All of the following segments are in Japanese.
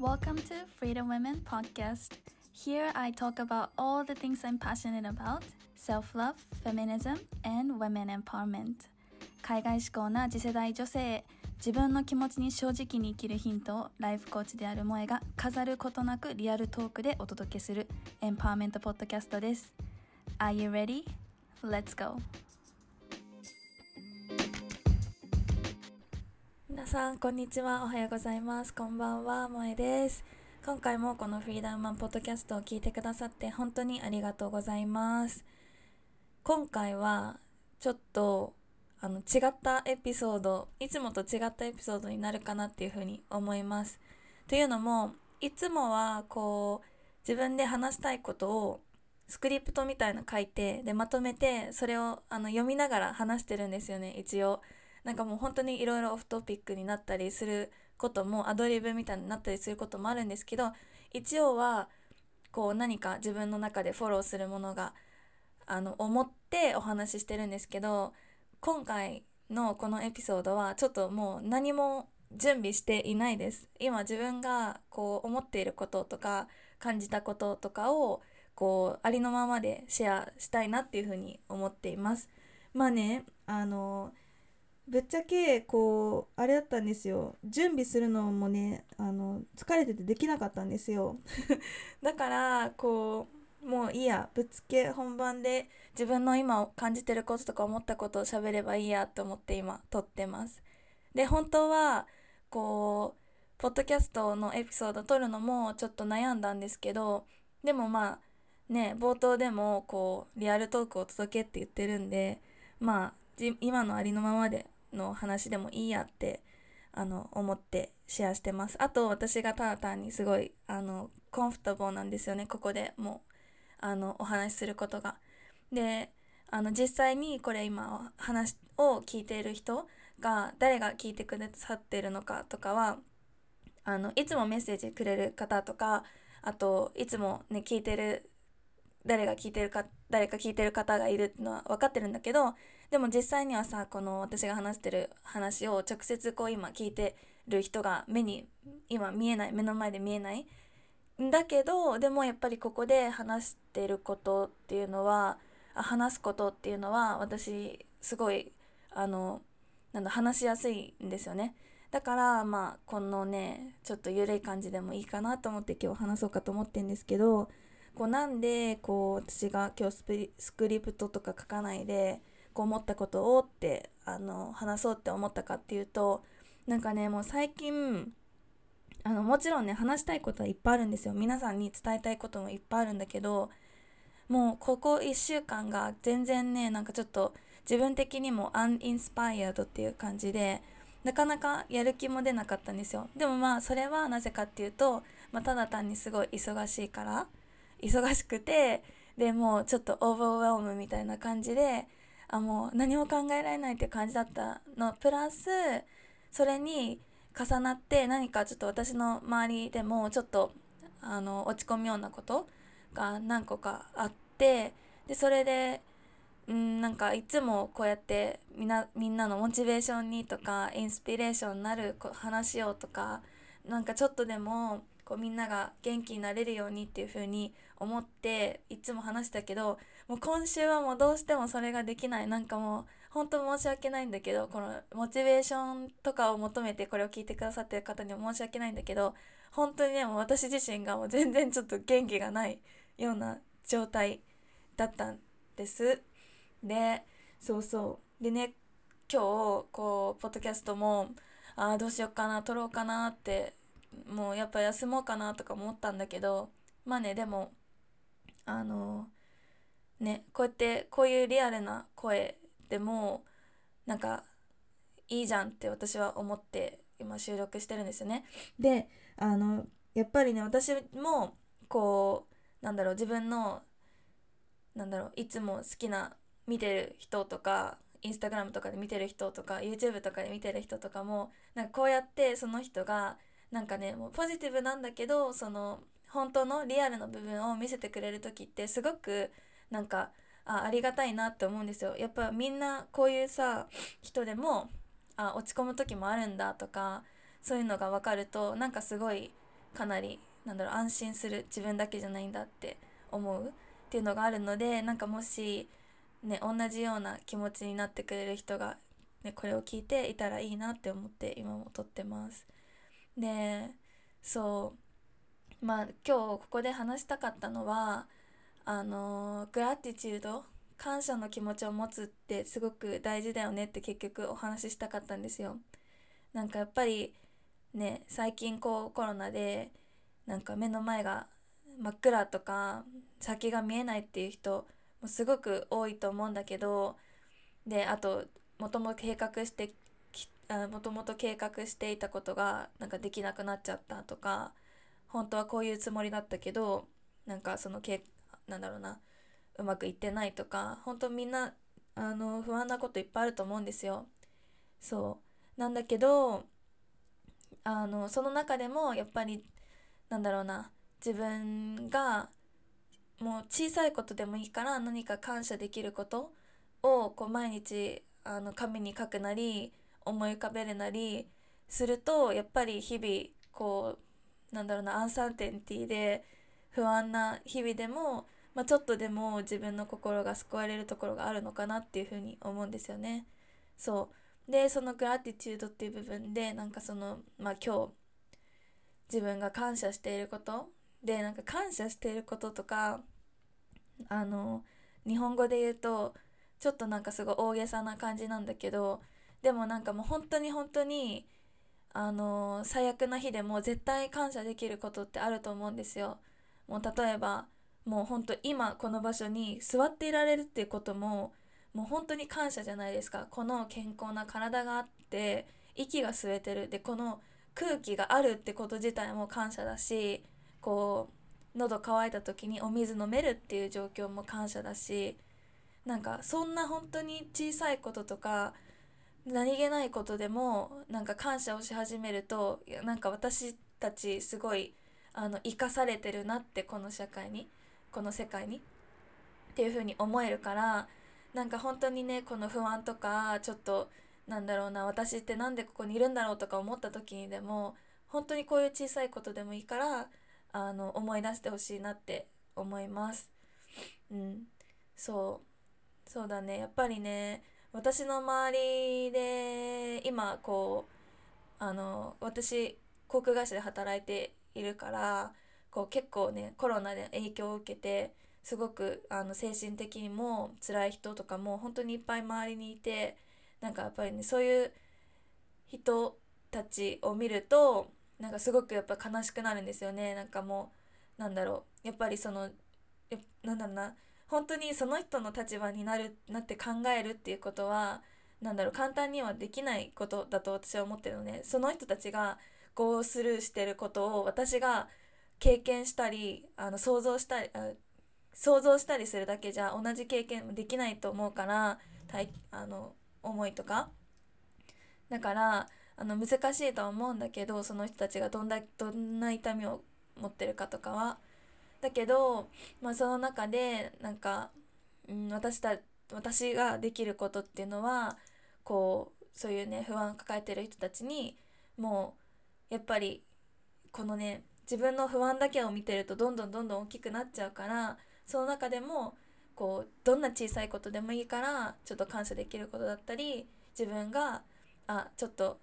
Welcome to Freedom Women Podcast. Here I talk about all the things I'm passionate about self love, feminism, and women empowerment. 海外志向な次世代女性へ自分の気持ちに正直に生きるヒントをライフコーチである萌えが飾ることなくリアルトークでお届けするエンパワーメントポッドキャストです。Are you ready? Let's go! さん、こんにちは。おはようございます。こんばんは。萌えです。今回もこのフリーダムマンポッドキャストを聞いてくださって本当にありがとうございます。今回はちょっとあの違ったエピソード、いつもと違ったエピソードになるかなっていうふうに思います。というのも、いつもはこう自分で話したいことをスクリプトみたいな書いて、でまとめてそれをあの読みながら話してるんですよね、一応。なんかもう本当にいろいろオフトピックになったりすることもアドリブみたいになったりすることもあるんですけど一応はこう何か自分の中でフォローするものがあの思ってお話ししてるんですけど今回のこのエピソードはちょっともう何も準備していないです。今自分がこう思っていることとか感じたこととかをこうありのままでシェアしたいなっていうふうに思っています。まあね、あのぶっちゃけこうあれだったんですよ。準備するのもねあの疲れててできなかったんですよ。だからこうもういいや。ぶっつけ本番で自分の今感じてることとか思ったことを喋ればいいやと思って今撮ってます。で本当はこうポッドキャストのエピソード撮るのもちょっと悩んだんですけどでもまあね冒頭でもこうリアルトークを届けって言ってるんでまあ今のありのままでの話でもいいやってあの思ってシェアしてます。あと私がただ単にすごいあのコンフタボーなんですよねここでもうあのお話しすることが。であの実際にこれ今話を聞いている人が誰が聞いてくださってるのかとかはあのいつもメッセージくれる方とかあといつもね聞いてる誰が聞いてるか、誰か聞いてる方がいるっていうのは分かってるんだけど、でも実際にはさ、この私が話してる話を直接こう今聞いてる人が目に、今見えない、目の前で見えないん。だけど、でもやっぱりここで話してることっていうのは、話すことっていうのは私、すごい、あの、なんだ、話しやすいんですよね。だから、まあ、このね、ちょっと緩い感じでもいいかなと思って今日話そうかと思ってんですけど、こうなんでこう私が今日スクリプトとか書かないでこう思ったことをってあの話そうって思ったかっていうとなんかねもう最近あのもちろんね話したいことはいっぱいあるんですよ。皆さんに伝えたいこともいっぱいあるんだけどもうここ1週間が全然ねなんかちょっと自分的にもアンインスパイアードっていう感じでなかなかやる気も出なかったんですよ。でもまあそれはなぜかっていうと、まあ、ただ単にすごい忙しいから忙しくて、で、もうちょっとオーバーウェルムみたいな感じで、あ、もう何も考えられないっていう感じだったの、プラス、それに重なって何かちょっと私の周りでもちょっと、あの、落ち込むようなことが何個かあって、で、それで、うん、なんかいつもこうやってみな、みんなのモチベーションにとか、インスピレーションになる話をとか、なんかちょっとでもこうみんなが元気になれるようにっていう風に思っていつも話したけどもう今週はもうどうしてもそれができないなんかもう本当申し訳ないんだけどこのモチベーションとかを求めてこれを聞いてくださってる方には申し訳ないんだけど本当にねもう私自身がもう全然ちょっと元気がないような状態だったんです。でそうそうでね今日こうポッドキャストもああどうしようかな撮ろうかなってもうやっぱ休もうかなとか思ったんだけどまあねでもあのねこうやってこういうリアルな声でもなんかいいじゃんって私は思って今収録してるんですよね。であのやっぱりね私もこうなんだろう自分のなんだろういつも好きな見てる人とかインスタグラムとかで見てる人とか YouTube とかで見てる人とかもなんかこうやってその人がなんかねもうポジティブなんだけどその本当のリアルの部分を見せてくれる時ってすごくなんかあありがたいなって思うんですよ。やっぱみんなこういうさ人でもあ落ち込む時もあるんだとかそういうのが分かるとなんかすごいかなりなんだろう安心する自分だけじゃないんだって思うっていうのがあるのでなんかもしね同じような気持ちになってくれる人が、ね、これを聞いていたらいいなって思って今も撮ってます。でそうまあ今日ここで話したかったのはあのグラティチュード感謝の気持ちを持つってすごく大事だよねって結局お話ししたかったんですよ。なんかやっぱりね最近こうコロナでなんか目の前が真っ暗とか先が見えないっていう人もすごく多いと思うんだけどであともともと計画してもともと計画していたことがなんかできなくなっちゃったとか本当はこういうつもりだったけどなんかそのけなんだろうなうまくいってないとか本当みんなあの不安なこといっぱいあると思うんですよ。そうなんだけどあのその中でもやっぱりなんだろうな自分がもう小さいことでもいいから何か感謝できることをこう毎日あの紙に書くなり思い浮かべるなりするとやっぱり日々こうなんだろうなアンサーテンティーで不安な日々でも、まあ、ちょっとでも自分の心が救われるところがあるのかなっていうふうに思うんですよね。そうでそのグラティチュードっていう部分でなんかその、まあ、今日自分が感謝していることでなんか感謝していることとかあの日本語で言うとちょっとなんかすごい大げさな感じなんだけどでもなんかもう本当に本当にあの最悪な日でも絶対感謝できることってあると思うんですよ。もう例えばもう本当今この場所に座っていられるっていうことももう本当に感謝じゃないですか。この健康な体があって息が吸えてる。でこの空気があるってこと自体も感謝だしこう喉乾いた時にお水飲めるっていう状況も感謝だしなんかそんな本当に小さいこととか何気ないことでもなんか感謝をし始めるとなんか私たちすごいあの生かされてるなってこの社会に。この世界に？っていう風に思えるからなんか本当にねこの不安とかちょっとなんだろうな私って何でここにいるんだろうとか思った時にでも本当にこういう小さいことでもいいからあの思い出してほしいなって思います。うん、そう。そうだね。やっぱりね私の周りで今こうあの私航空会社で働いているからこう結構ねコロナで影響を受けてすごくあの精神的にも辛い人とかも本当にいっぱい周りにいてなんかやっぱりねそういう人たちを見るとなんかすごくやっぱ悲しくなるんですよね。なんかもうなんだろうやっぱりそのなんだろうな本当にその人の立場になるなって考えるっていうことはなんだろう簡単にはできないことだと私は思ってるのね。その人たちがゴースルーしてることを私が経験したりあの想像したり想像したりするだけじゃ同じ経験もできないと思うからあの思いとかだからあの難しいとは思うんだけどその人たちがどんだどんな痛みを持ってるかとかは。だけど、まあ、その中でなんか、うん、私た私ができることっていうのはこうそういうね不安を抱えてる人たちにもうやっぱりこのね自分の不安だけを見てるとどんどんどんどん大きくなっちゃうからその中でもこうどんな小さいことでもいいからちょっと感謝できることだったり自分があちょっと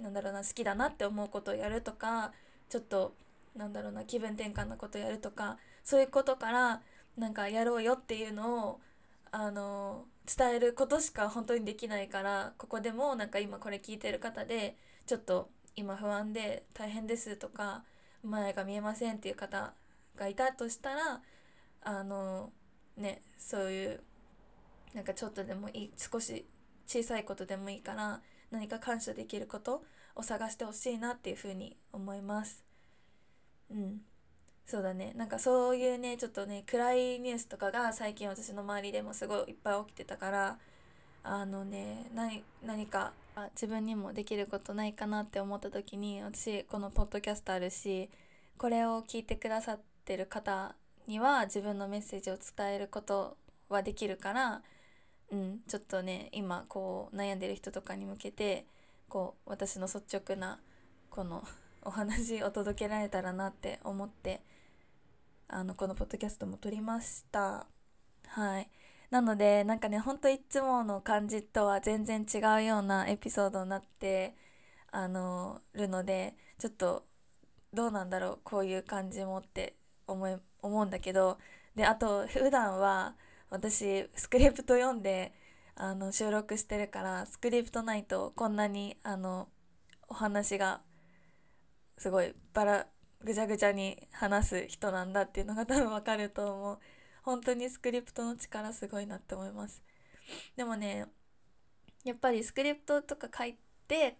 なんだろうな好きだなって思うことをやるとかちょっとなんだろうな気分転換なことやるとかそういうことからなんかやろうよっていうのをあの伝えることしか本当にできないからここでもなんか今これ聞いてる方でちょっと今不安で大変ですとか前が見えませんっていう方がいたとしたらあのねそういうなんかちょっとでもいい少し小さいことでもいいから何か感謝できることを探してほしいなっていうふうに思います。うんそうだねなんかそういうねちょっとね暗いニュースとかが最近私の周りでもすごいいっぱい起きてたからあのね何何か自分にもできることないかなって思った時に私このポッドキャストあるしこれを聞いてくださってる方には自分のメッセージを伝えることはできるからうん、ちょっとね今こう悩んでる人とかに向けてこう私の率直なこの お話を届けられたらなって思ってあのこのポッドキャストも撮りました。はい。なのでなんかねほんといつもの感じとは全然違うようなエピソードになってあのるのでちょっとどうなんだろうこういう感じもって思い思うんだけどであと普段は私スクリプト読んであの収録してるからスクリプトないとこんなにあのお話がすごいバラぐちゃぐちゃに話す人なんだっていうのが多分わかると思う。本当にスクリプトの力すごいなって思います。でもねやっぱりスクリプトとか書いて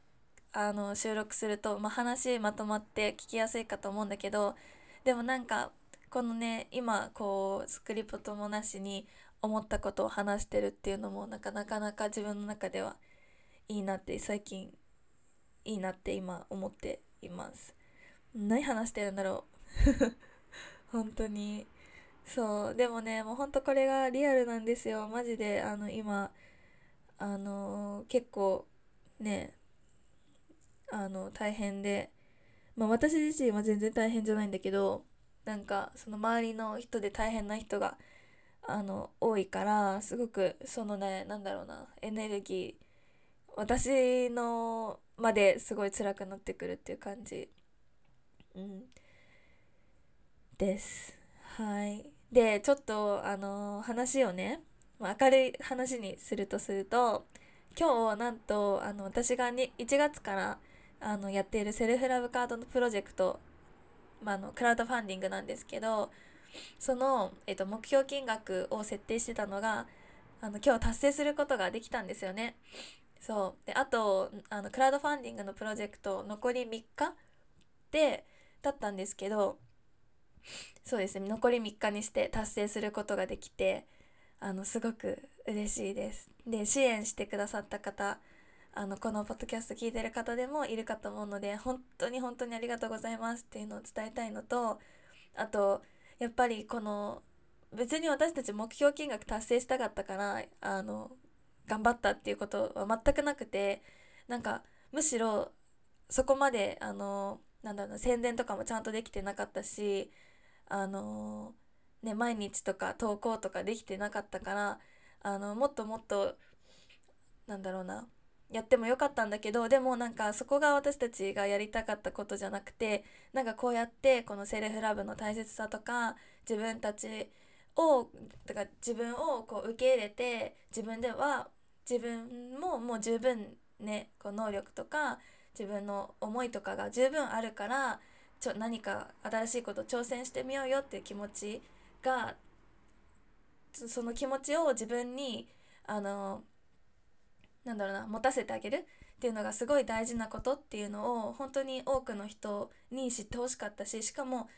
あの収録すると、まあ、話まとまって聞きやすいかと思うんだけどでもなんかこのね今こうスクリプトもなしに思ったことを話してるっていうのもなかなかなか自分の中ではいいなって最近いいなって今思っています。何話してるんだろう？本当に。そうでもねもうほんとこれがリアルなんですよ。マジであの今あの結構ねあの大変で。まあ私自身は全然大変じゃないんだけどなんかその周りの人で大変な人があの多いからすごくそのねなんだろうなエネルギー私のまですごい辛くなってくるっていう感じ、うん、です。はい。でちょっとあの話をね明るい話にするとすると今日なんとあの私がに1月からあのやっているセルフラブカードのプロジェクト、まあ、あのクラウドファンディングなんですけどその、えっと、目標金額を設定してたのがあの今日達成することができたんですよね。そうであとあのクラウドファンディングのプロジェクト残り3日でだったんですけどそうですね残り3日にして達成することができてあのすごく嬉しいです。で支援してくださった方あのこのポッドキャスト聞いてる方でもいるかと思うので本当に本当にありがとうございますっていうのを伝えたいのとあとやっぱりこの別に私たち目標金額達成したかったからあの頑張ったっていうことは全くなくてなんかむしろそこまであのなんだろう宣伝とかもちゃんとできてなかったしあのね毎日とか投稿とかできてなかったからあのもっともっとなんだろうなやってもよかったんだけどでもなんかそこが私たちがやりたかったことじゃなくてなんかこうやってこのセルフラブの大切さとか自分たちをだから自分をこう受け入れて自分では自分ももう十分ねこう能力とか自分の思いとかが十分あるからちょ何か新しいこと挑戦してみようよっていう気持ちがその気持ちを自分にあのなんだろうな持たせてあげるっていうのがすごい大事なことっていうのを本当に多くの人に知ってほしかったししかも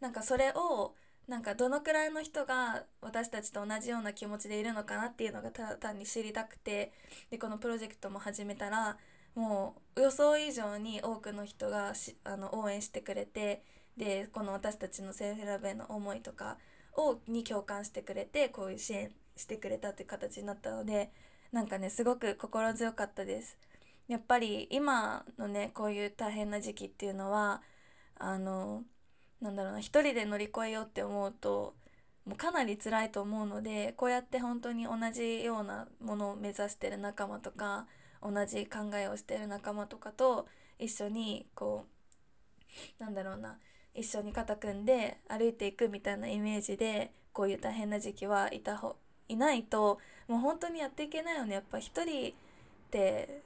なんかそれをなんかどのくらいの人が私たちと同じような気持ちでいるのかなっていうのがただ単に知りたくてでこのプロジェクトも始めたらもう予想以上に多くの人がしあの応援してくれてでこの私たちのセルフラブへの思いとかをに共感してくれてこういう支援してくれたっていう形になったのでなんかねすごく心強かったです。やっぱり今のねこういう大変な時期っていうのはあのなんだろうな一人で乗り越えようって思うともうかなり辛いと思うのでこうやって本当に同じようなものを目指してる仲間とか同じ考えをしてる仲間とかと一緒にこうなんだろうな一緒に肩組んで歩いていくみたいなイメージでこういう大変な時期はいた方いないともう本当にやっていけないよね。やっぱ一人って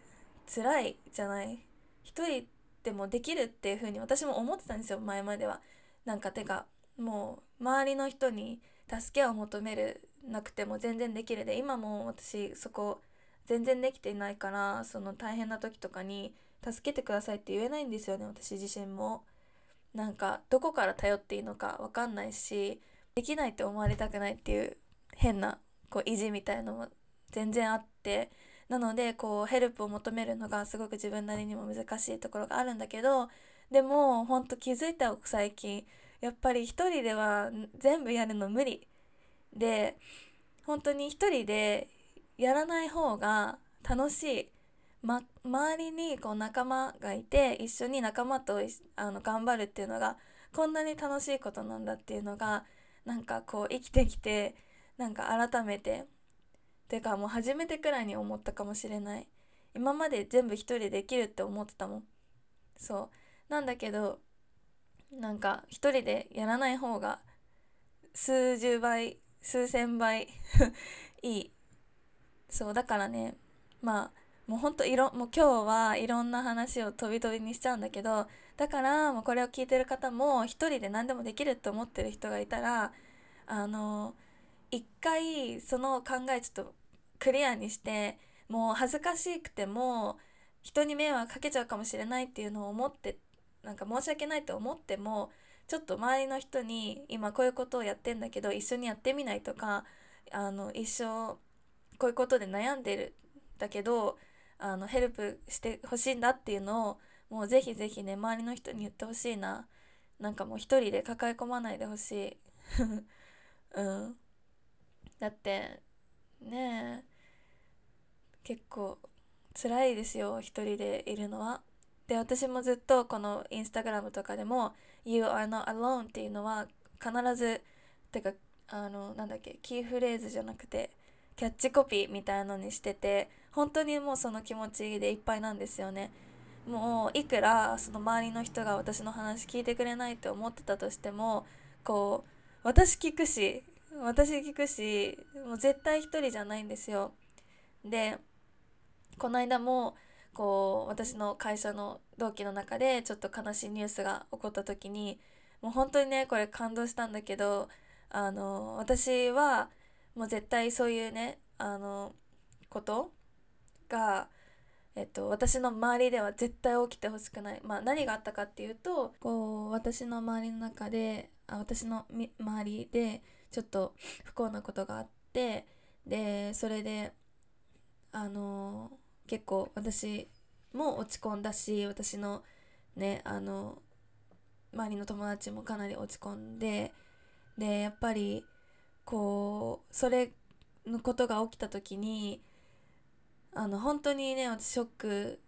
辛いじゃない？一人でもできるっていう風に私も思ってたんですよ前までは。なんかてかもう周りの人に助けを求めるなくても全然できるで今も私そこ全然できていないからその大変な時とかに助けてくださいって言えないんですよね私自身も。なんかどこから頼っていいのか分かんないしできないって思われたくないっていう変なこう意地みたいのも全然あって。なのでこうヘルプを求めるのがすごく自分なりにも難しいところがあるんだけどでもほんと気づいた最近。やっぱり一人では全部やるの無理。で本当に一人でやらない方が楽しい。ま、周りにこう仲間がいて一緒に仲間とあの頑張るっていうのがこんなに楽しいことなんだっていうのがなんかこう生きてきてなんか改めててかもう初めてくらいに思ったかもしれない。今まで全部一人できるって思ってたもん。そう。なんだけどなんか一人でやらない方が数十倍数千倍い いそうだからねまあもうほんといろもう今日はいろんな話を飛び飛びにしちゃうんだけどだからもうこれを聞いてる方も一人で何でもできるって思ってる人がいたらあの一回その考えちょっとクリアにしてもう恥ずかしくても人に迷惑かけちゃうかもしれないっていうのを思ってなんか申し訳ないと思ってもちょっと周りの人に今こういうことをやってんだけど一緒にやってみないとかあの一生こういうことで悩んでるだけどあのヘルプしてほしいんだっていうのをもうぜひぜひね周りの人に言ってほしいな。なんかもう一人で抱え込まないでほしい。うん。だってねえ結構辛いですよ一人でいるのは。で私もずっとこのインスタグラムとかでも「You are not alone」っていうのは必ずてかあのなんだっけキーフレーズじゃなくてキャッチコピーみたいのにしてて本当にもうその気持ちでいっぱいなんですよね。もういくらその周りの人が私の話聞いてくれないって思ってたとしてもこう私聞くし私聞くしもう絶対一人じゃないんですよ。でこの間もこう私の会社の同期の中でちょっと悲しいニュースが起こった時にもう本当にねこれ感動したんだけどあの私はもう絶対そういうねあのことが、えっと、私の周りでは絶対起きてほしくない、まあ、何があったかっていうとこう私の周りの中であ私の周りでちょっと不幸なことがあってでそれであの結構私も落ち込んだし私のねあの周りの友達もかなり落ち込んででやっぱりこうそれのことが起きた時にあの本当にね私ショック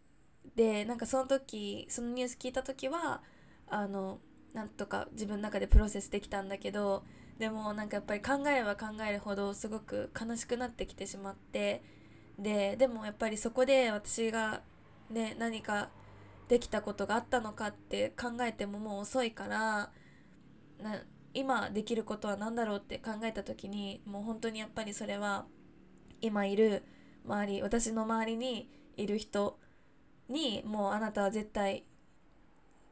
でなんかその時そのニュース聞いた時はあのなんとか自分の中でプロセスできたんだけどでもなんかやっぱり考えれば考えるほどすごく悲しくなってきてしまってででもやっぱりそこで私がね何かできたことがあったのかって考えてももう遅いから今できることは何だろうって考えた時にもう本当にやっぱりそれは今いる周り私の周りにいる人にもうあなたは絶対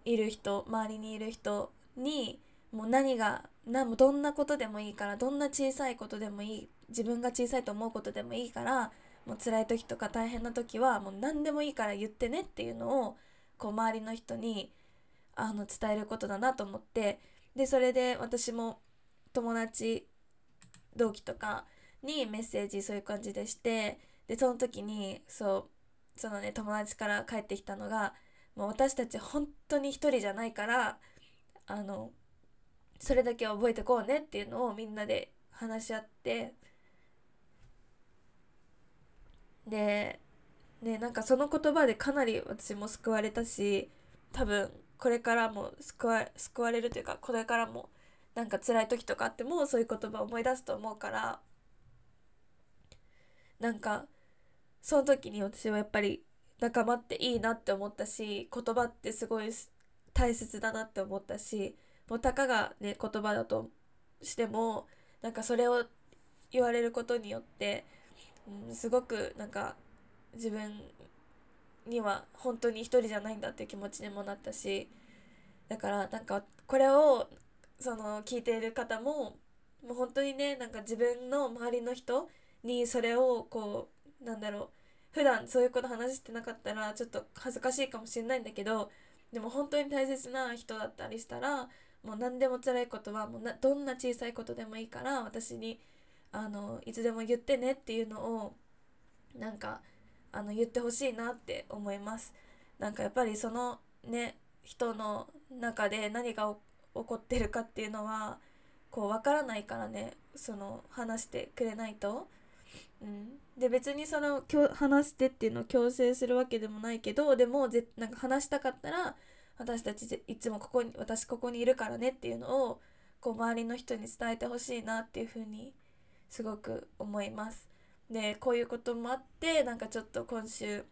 いる人周りにいる人にもう何が何もどんなことでもいいからどんな小さいことでもいい自分が小さいと思うことでもいいからもう辛い時とか大変な時はもう何でもいいから言ってねっていうのをこう周りの人にあの伝えることだなと思ってでそれで私も友達同期とかにメッセージそういう感じでしてでその時にそうそのね友達から帰ってきたのがもう私たち本当に一人じゃないからあのそれだけ覚えてこうねっていうのをみんなで話し合ってでねなんかその言葉でかなり私も救われたし多分これからも救わ救われるというかこれからもなんか辛い時とかあってもそういう言葉を思い出すと思うからなんかその時に私はやっぱり仲間っていいなって思ったし言葉ってすごい大切だなって思ったしもうたかがね言葉だとしてもなんかそれを言われることによって、うん、すごくなんか自分には本当に一人じゃないんだっていう気持ちにもなったしだからなんかこれをその聞いている方ももう本当にねなんか自分の周りの人にそれをこうなんだろう普段そういうこと話してなかったらちょっと恥ずかしいかもしれないんだけどでも本当に大切な人だったりしたらもう何でも辛いことはもうなどんな小さいことでもいいから私にあのいつでも言ってねっていうのをなんかあの言ってほしいなって思います。なんかやっぱりそのね人の中で何が起こってるかっていうのはこう分からないからねその話してくれないと。うん、で別にその話してっていうのを強制するわけでもないけどでもぜなんか話したかったら私たちいつもここに私ここにいるからねっていうのをこう周りの人に伝えてほしいなっていうふうにすごく思います。でこういうこともあってなんかちょっと今週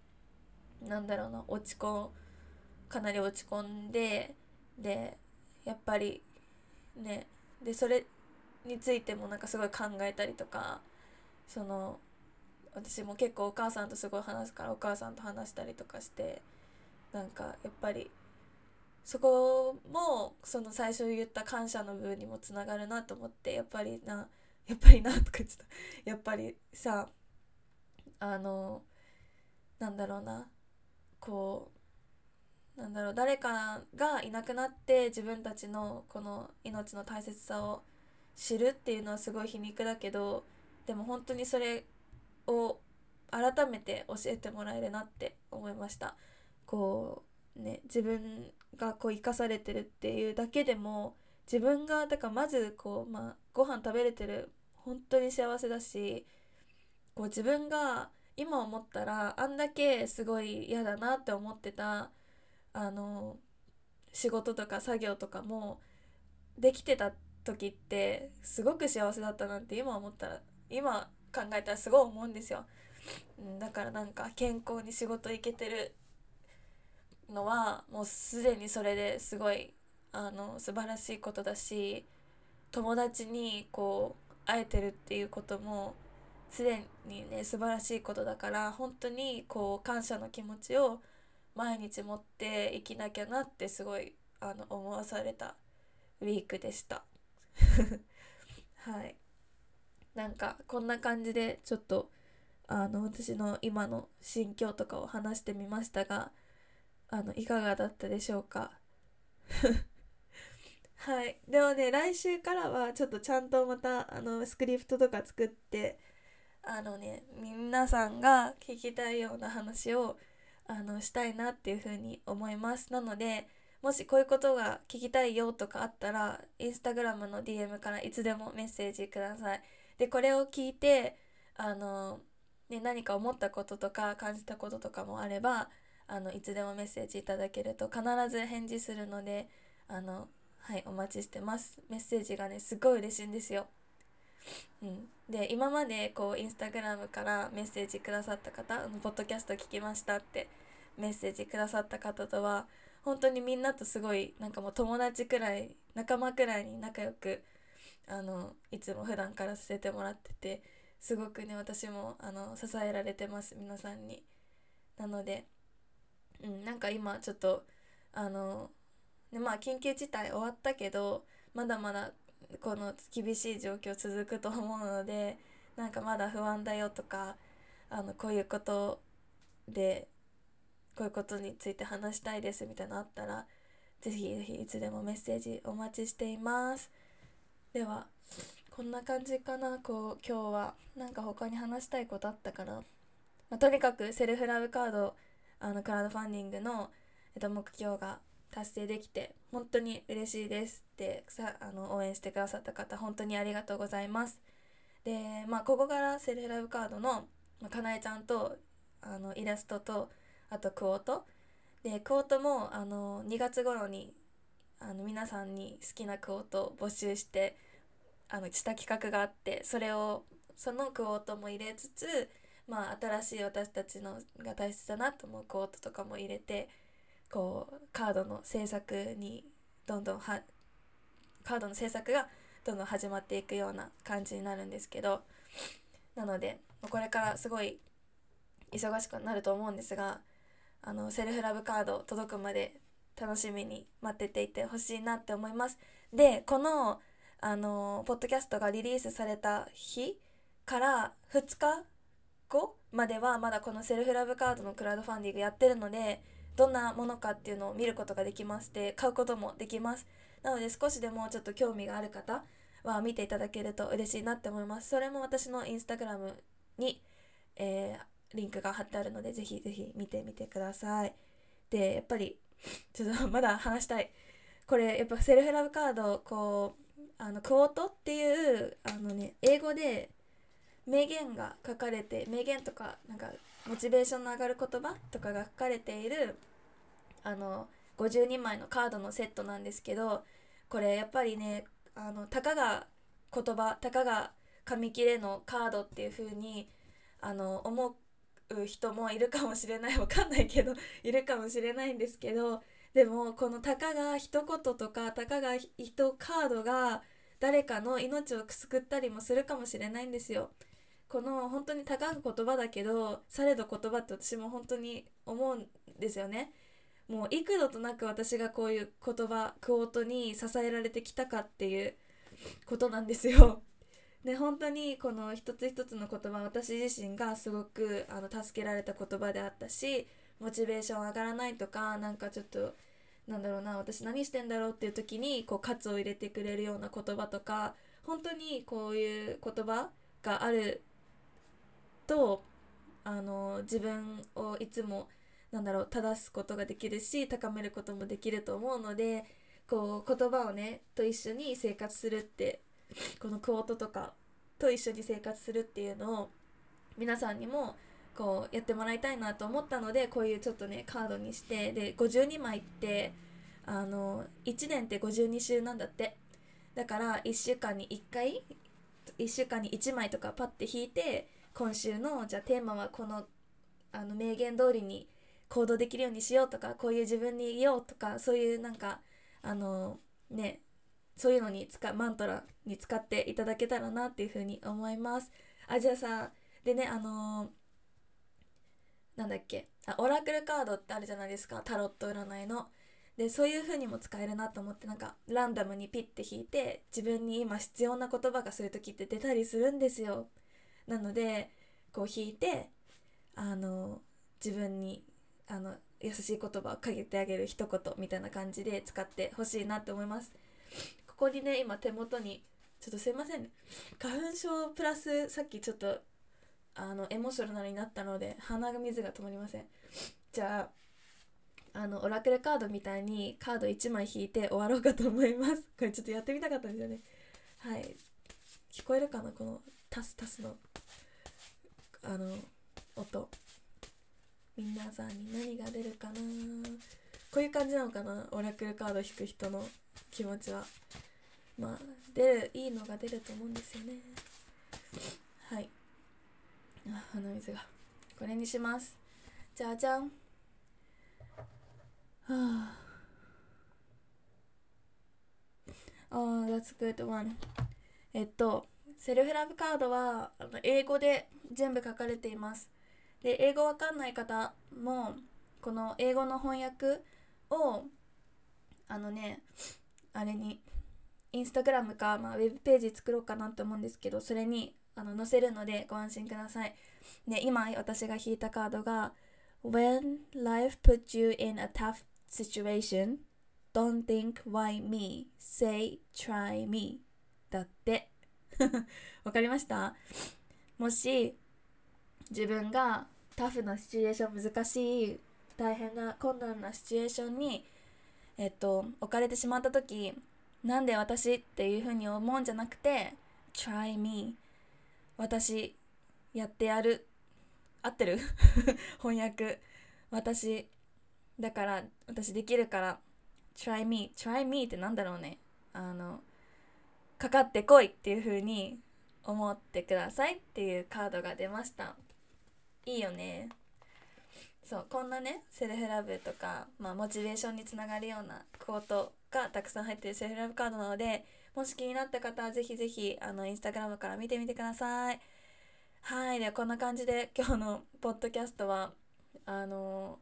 なんだろうな落ち込かなり落ち込んででやっぱりねでそれについてもなんかすごい考えたりとかその私も結構お母さんとすごい話すからお母さんと話したりとかしてなんかやっぱりそこもその最初言った感謝の部分にもつながるなと思ってやっぱりなやっぱりなとか言ってた。やっぱりさあのなんだろうな。こうなんだろう。誰かがいなくなって自分たちのこの命の大切さを知るっていうのはすごい皮肉だけどでも本当にそれを改めて教えてもらえるなって思いました。こうね自分がこう生かされてるっていうだけでも自分がだからまずこうまあご飯食べれてる本当に幸せだしこう自分が今思ったらあんだけすごい嫌だなって思ってたあの仕事とか作業とかもできてた時ってすごく幸せだったなって今思ったら今考えたらすごい思うんですよ。だからなんか健康に仕事行けてるのはもうすでにそれですごいあの素晴らしいことだし友達にこう会えてるっていうこともすでにね素晴らしいことだから本当にこう感謝の気持ちを毎日持って生きなきゃなってすごいあの思わされたウィークでした。はい。なんかこんな感じでちょっとあの私の今の心境とかを話してみましたがあのいかがだったでしょうか？はい。でもね来週からはちょっとちゃんとまたあのスクリプトとか作ってあのね皆さんが聞きたいような話をあのしたいなっていうふうに思います。なのでもしこういうことが聞きたいよとかあったらインスタグラムの DM からいつでもメッセージください。でこれを聞いてあの、ね、何か思ったこととか感じたこととかもあればあのいつでもメッセージいただけると必ず返事するのであのはいお待ちしてます。メッセージがねすごい嬉しいんですよ。うん、で今までこうインスタグラムからメッセージくださった方あのポッドキャスト聞きましたってメッセージくださった方とは本当にみんなとすごいなんかもう友達くらい仲間くらいに仲良くあのいつも普段からさせてもらっててすごくね私もあの支えられてます皆さんに。なので、うん、なんか今ちょっとあのでまあ緊急事態終わったけどまだまだこの厳しい状況続くと思うのでなんかまだ不安だよとかあのこういうことでこういうことについて話したいですみたいなのあったらぜひぜひいつでもメッセージお待ちしています。ではこんな感じかな。こう今日はなんか他に話したいことあったかな、まあ、とにかくセルフラブカードあのクラウドファンディングの、えっと、目標が達成できて本当に嬉しいですってさあの応援してくださった方本当にありがとうございます。でまあここからセルフラブカードの、まあ、かなえちゃんとあのイラストとあとクオート。でクオートもあの2月頃にあの皆さんに好きなクオートを募集してあのした企画があってそれをそのクオートも入れつつまあ新しい私たちのが大切だなと思うクオートとかも入れてこうカードの制作にどんどんはカードの制作がどんどん始まっていくような感じになるんですけどなのでこれからすごい忙しくなると思うんですがあのセルフラブカード届くまで楽しみに待ってていてほしいなって思います。でこのあのポッドキャストがリリースされた日から2日後まではまだこのセルフラブカードのクラウドファンディングやってるのでどんなものかっていうのを見ることができまして買うこともできます。なので少しでもちょっと興味がある方は見ていただけると嬉しいなって思います。それも私のインスタグラムに、えー、リンクが貼ってあるのでぜひぜひ見てみてください。でやっぱりちょっと まだ話したい。これやっぱセルフラブカードこうあのクオートっていうあのね英語で名言が書かれて名言とかなんかモチベーションの上がる言葉とかが書かれているあの52枚のカードのセットなんですけどこれやっぱりねあのたかが言葉たかが紙切れのカードっていう風にあの思う人もいるかもしれないわかんないけど いるかもしれないんですけどでもこのたかが一言とかたかが一カードが誰かの命を救ったりもするかもしれないんですよ。この本当に高く言葉だけどされど言葉って私も本当に思うんですよね。もう幾度となく私がこういう言葉クオートに支えられてきたかっていうことなんですよ。で本当にこの一つ一つの言葉私自身がすごくあの助けられた言葉であったしモチベーション上がらないとかなんかちょっとなんだろうな私何してんだろうっていう時にこう喝を入れてくれるような言葉とか本当にこういう言葉があるとあの自分をいつもなんだろう正すことができるし高めることもできると思うのでこう言葉をねと一緒に生活するってこのクオートとかと一緒に生活するっていうのを皆さんにもこうやってもらいたいなと思ったのでこういうちょっとねカードにしてで52枚ってあの1年って52週なんだって。だから1週間に1回1週間に1枚とかパッて引いて今週のじゃあテーマはこのあの名言通りに行動できるようにしようとかこういう自分にいようとかそういうなんかあのねそういうのに使うマントラに使っていただけたらなっていうふうに思います。あじゃあさでねあのーなんだっけ？あオラクルカードってあるじゃないですかタロット占いの。でそういう風にも使えるなと思ってなんかランダムにピッて引いて自分に今必要な言葉がそういう時って出たりするんですよ。なのでこう引いてあの自分にあの優しい言葉をかけてあげる一言みたいな感じで使ってほしいなって思います。ここにね今手元にちょっとすいませんね。花粉症プラスさっきちょっとあのエモーショナルになったので鼻が水が止まりません。じゃああのオラクルカードみたいにカード1枚引いて終わろうかと思います。これちょっとやってみたかったんですよね。はい。聞こえるかなこのタスタスの。あの音。皆さんに何が出るかな。こういう感じなのかな。オラクルカード引く人の気持ちは。まあ出るいいのが出ると思うんですよね。はい。あ鼻水が。これにします。じゃじゃん。はあ。Oh, that's good one. えっと、セルフラブカードはあの英語で全部書かれています。で、英語わかんない方も、この英語の翻訳を、あのね、あれに、インスタグラムか、まあ、ウェブページ作ろうかなと思うんですけど、それにあの載せるのでご安心ください。で、今私が引いたカードが When life puts you in a tough situation, don't think why me, say try me だって。わかりました？もし自分がタフなシチュエーション難しい大変な困難なシチュエーションにえっと置かれてしまった時なんで私っていうふうに思うんじゃなくて try me 私やってやる。合ってる？翻訳。私だから私できるから try me try me ってなんだろうね？あのかかってこいっていう風に思ってくださいっていうカードが出ましたいいよねそうこんなねセルフラブとか、まあ、モチベーションにつながるようなクオートがたくさん入ってるセルフラブカードなのでもし気になった方はぜひぜひあのインスタグラムから見てみてください。はい。ではこんな感じで今日のポッドキャストはあの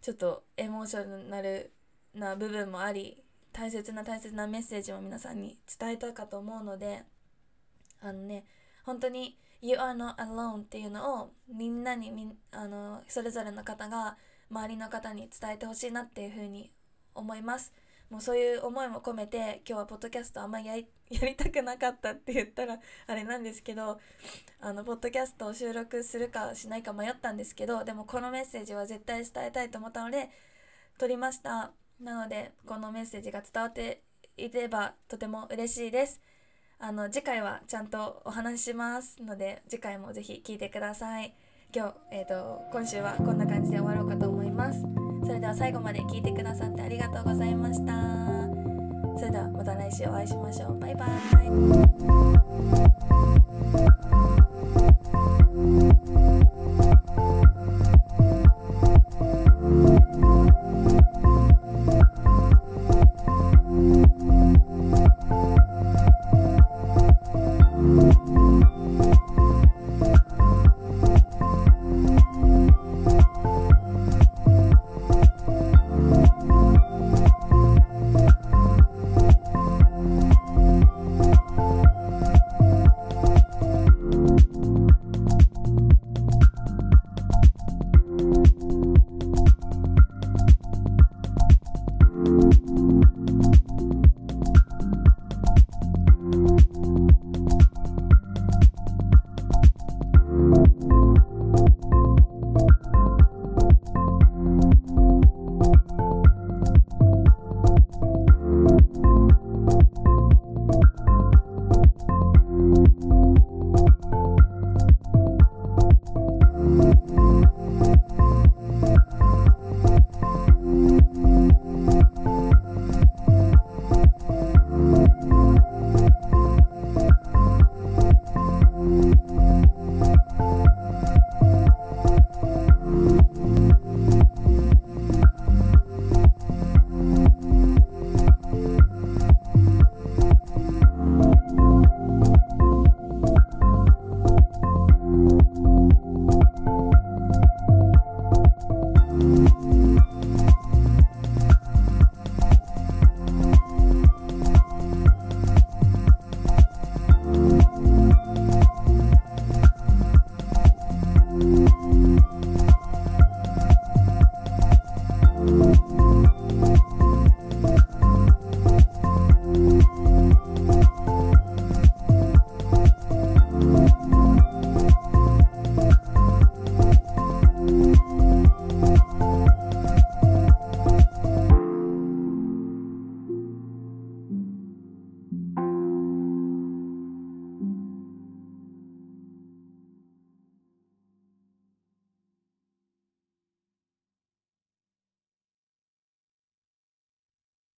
ちょっとエモーショナルな部分もあり大切な大切なメッセージも皆さんに伝えたかと思うのであのね本当に You are not alone っていうのをみんなにみあのそれぞれの方が周りの方に伝えてほしいなっていうふうに思います。もうそういう思いも込めて今日はポッドキャストあんまりやりたくなかったって言ったらあれなんですけどあのポッドキャストを収録するかしないか迷ったんですけどでもこのメッセージは絶対伝えたいと思ったので撮りましたなのでこのメッセージが伝わっていればとても嬉しいです。あの次回はちゃんとお話ししますので次回もぜひ聞いてください。今日、えーと、今週はこんな感じで終わろうかと思います。それでは最後まで聞いてくださってありがとうございました。それではまた来週お会いしましょう。バイバイ。